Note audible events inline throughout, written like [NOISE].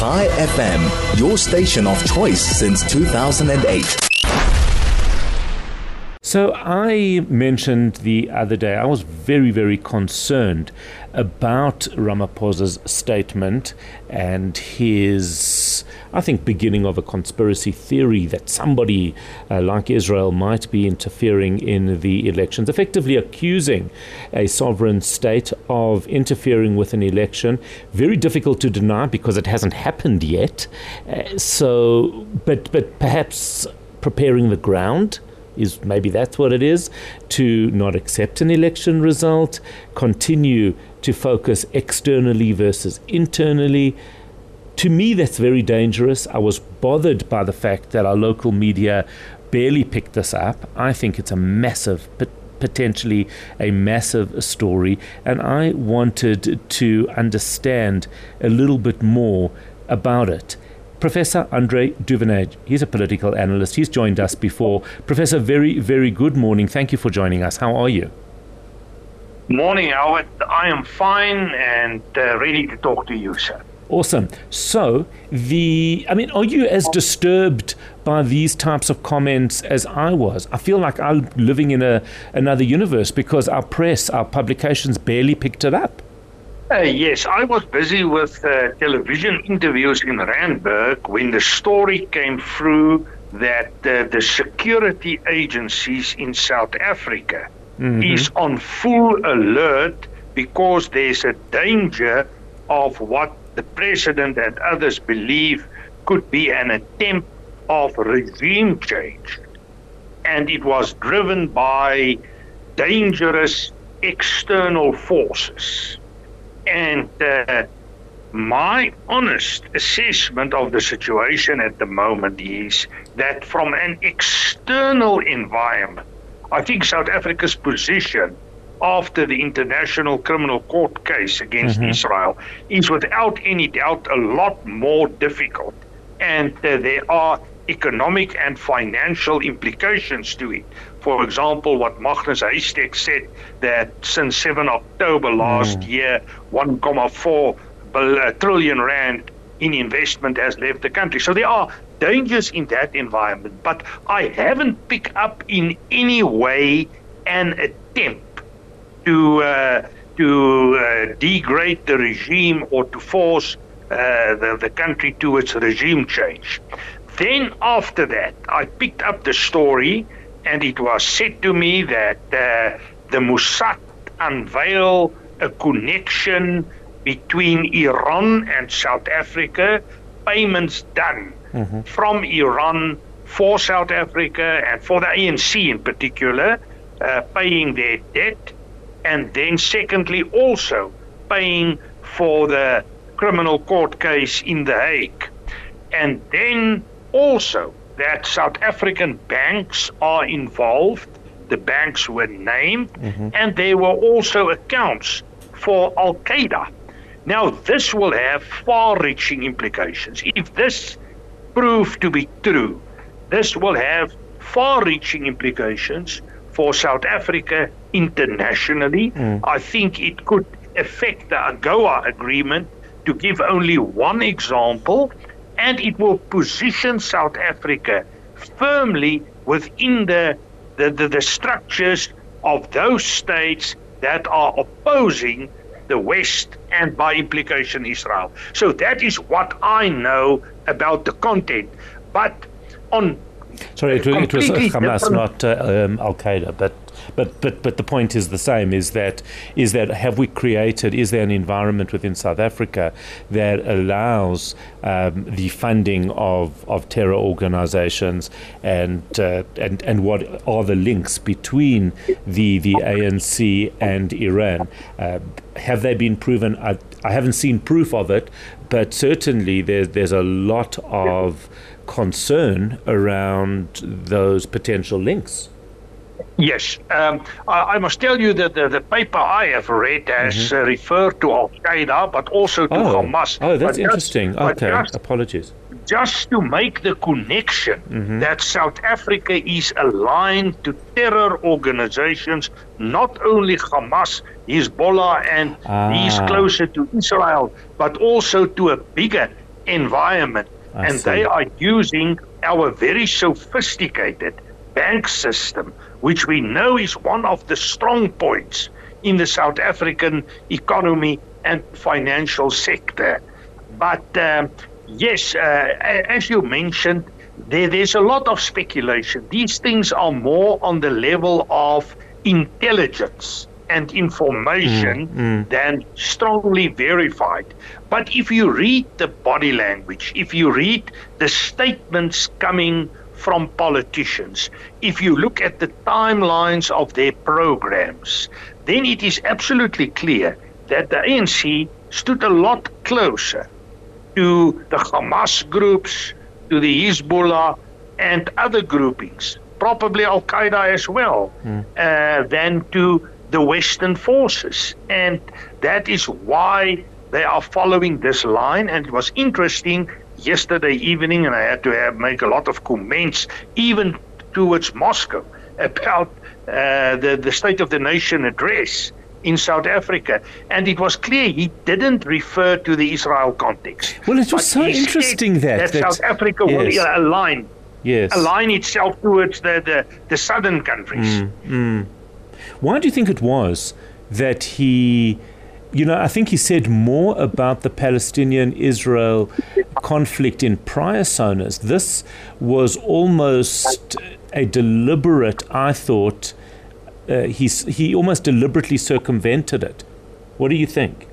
Chai FM, your station of choice since 2008. So I mentioned the other day, I was very, very concerned about Ramaphosa's statement and his, I think, beginning of a conspiracy theory that somebody uh, like Israel might be interfering in the elections, effectively accusing a sovereign state of interfering with an election. Very difficult to deny because it hasn't happened yet. Uh, so, but but perhaps preparing the ground is maybe that's what it is to not accept an election result, continue to focus externally versus internally. To me, that's very dangerous. I was bothered by the fact that our local media barely picked this up. I think it's a massive, potentially a massive story, and I wanted to understand a little bit more about it. Professor Andre Duvenhage. He's a political analyst. He's joined us before. Professor, very, very good morning. Thank you for joining us. How are you? Morning, Albert. I am fine and uh, ready to talk to you, sir. Awesome. So, the I mean, are you as disturbed by these types of comments as I was? I feel like I'm living in a another universe because our press, our publications barely picked it up. Uh, yes, I was busy with uh, television interviews in Randburg when the story came through that uh, the security agencies in South Africa mm-hmm. is on full alert because there's a danger of what the president and others believe could be an attempt of regime change. And it was driven by dangerous external forces. And uh, my honest assessment of the situation at the moment is that from an external environment, I think South Africa's position after the International Criminal Court case against mm-hmm. Israel is without any doubt a lot more difficult. And uh, there are economic and financial implications to it. For example, what Magnus Heistek said that since 7 October last mm. year, 1.4 trillion rand in investment has left the country. So there are dangers in that environment, but I haven't picked up in any way an attempt to uh, to uh, degrade the regime or to force uh, the, the country to its regime change. Then after that, I picked up the story, and it was said to me that uh, the Mossad unveiled a connection between Iran and South Africa, payments done mm-hmm. from Iran for South Africa and for the ANC in particular, uh, paying their debt, and then secondly also paying for the criminal court case in The Hague. And then also that South African banks are involved. The banks were named, mm-hmm. and there were also accounts for Al Qaeda. Now, this will have far reaching implications. If this proved to be true, this will have far reaching implications for South Africa internationally. Mm. I think it could affect the AGOA agreement. To give only one example, and it will position South Africa firmly within the, the, the, the structures of those states that are opposing the West and by implication Israel. So that is what I know about the content. But on Sorry, it, it was Hamas, not uh, um, Al Qaeda, but but but but the point is the same: is that is that have we created? Is there an environment within South Africa that allows um, the funding of, of terror organisations, and uh, and and what are the links between the the ANC and Iran? Uh, have they been proven? I, I haven't seen proof of it, but certainly there's there's a lot of concern around those potential links. Yes, um, I, I, must tell you that the, the paper I have read has mm-hmm. uh, referred to Al Qaeda, but also to oh. Hamas. Oh, that's but interesting. Just, okay, just, apologies. Just to make the connection mm-hmm. that South Africa is aligned to terror organizations, not only Hamas, Hezbollah, and ah. he's closer to Israel, but also to a bigger environment. I and see. they are using our very sophisticated bank system, which we know is one of the strong points in the South African economy and financial sector. But um, yes, uh, as you mentioned, there, there's a lot of speculation. These things are more on the level of intelligence and information than strongly verified. But if you read the body language, if you read the statements coming from politicians, if you look at the timelines of their programs, then it is absolutely clear that the ANC stood a lot closer to the Hamas groups, to the Hezbollah, and other groupings, probably Al Qaeda as well, uh, than to the Western forces. And that is why they are following this line. And it was interesting yesterday evening, and I had to have, make a lot of comments, even towards Moscow, about uh, the, the State of the Nation address in South Africa. And it was clear he didn't refer to the Israel context. Well, it was so interesting that- that- South Africa will yes. uh, align Yes. align itself towards the, the, the southern countries. Why do you think it was that he, you know, I think he said more about the Palestinian Israel conflict in prior sonas. This was almost a deliberate, I thought, uh, he's, he almost deliberately circumvented it. What do you think?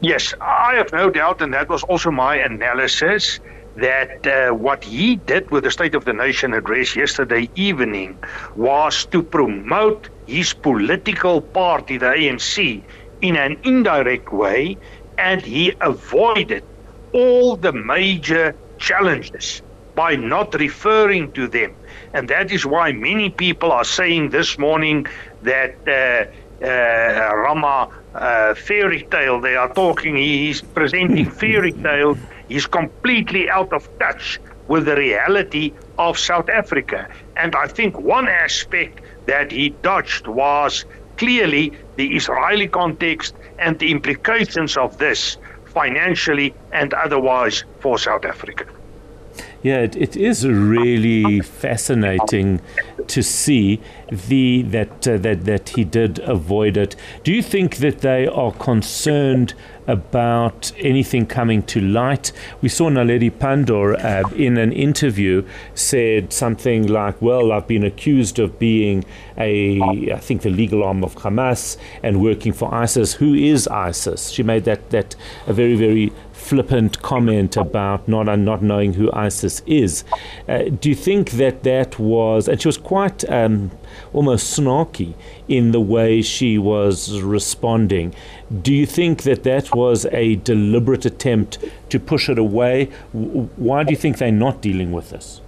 Yes, I have no doubt, and that was also my analysis, that uh, what he did with the State of the Nation address yesterday evening was to promote his political party, the ANC, in an indirect way, and he avoided all the major challenges by not referring to them. And that is why many people are saying this morning that uh, uh, Rama uh, fairy tale, they are talking, he he's presenting [LAUGHS] fairy tale, he's completely out of touch with the reality of South Africa. And I think one aspect that he dodged was clearly the Israeli context and the implications of this financially and otherwise for South Africa. Yeah, it, it is really fascinating to see the that uh, that that he did avoid it. Do you think that they are concerned about anything coming to light? We saw Naledi Pandor uh, in an interview said something like, "Well, I've been accused of being a, I think, the legal arm of Hamas and working for ISIS. Who is ISIS?" She made that that a very very flippant comment about not not knowing who ISIS is. Uh, do you think that that was, and she was quite um, almost snarky in the way she was responding. Do you think that that was a deliberate attempt to push it away? Why do you think they're not dealing with this?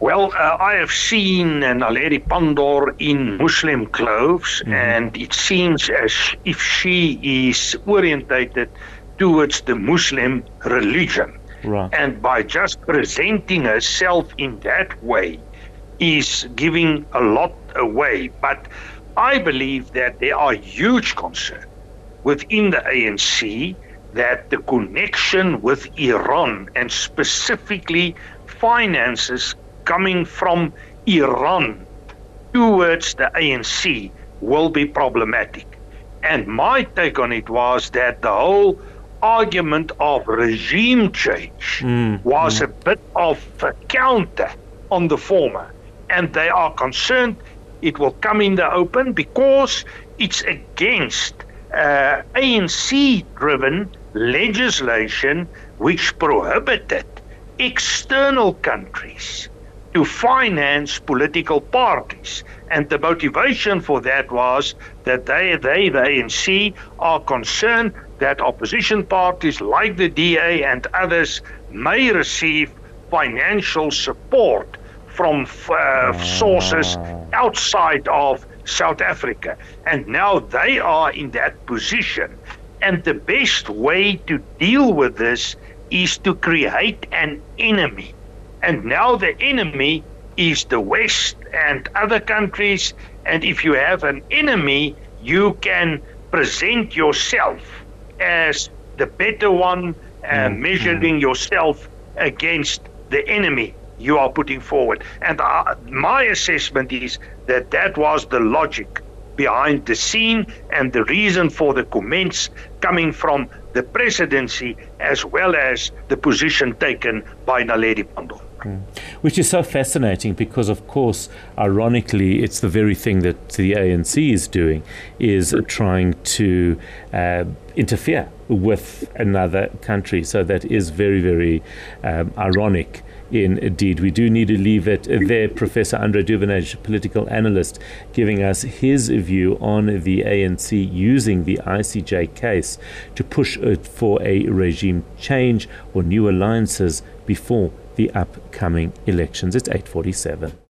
Well, uh, I have seen an Naledi Pandor in Muslim clothes, and it seems as if she is orientated towards the Muslim religion. Right. And by just presenting herself in that way is giving a lot away. But I believe that there are huge concerns within the ANC that the connection with Iran and specifically finances coming from Iran towards the ANC will be problematic. And my take on it was that the whole argument of regime change mm, was mm. a bit of a counter on the former. And they are concerned it will come in the open because it's against uh, ANC driven legislation which prohibited external countries to finance political parties. And the motivation for that was that they, they, the ANC, are concerned that opposition parties like the DA and others may receive financial support from uh, sources outside of South Africa. And now they are in that position. And the best way to deal with this is to create an enemy. And now the enemy is the West and other countries. And if you have an enemy, you can present yourself as the better one uh, measuring yourself against the enemy you are putting forward. And uh, my assessment is that that was the logic behind the scene and the reason for the comments coming from the presidency as well as the position taken by Naledi Pandor. Mm. Which is so fascinating because, of course, ironically, it's the very thing that the ANC is doing, is trying to uh, interfere with another country. So that is very, very um, ironic indeed. We do need to leave it there. Professor Andre Duvenhage, political analyst, giving us his view on the ANC using the ICJ case to push for a regime change or new alliances before the upcoming elections. It's 847.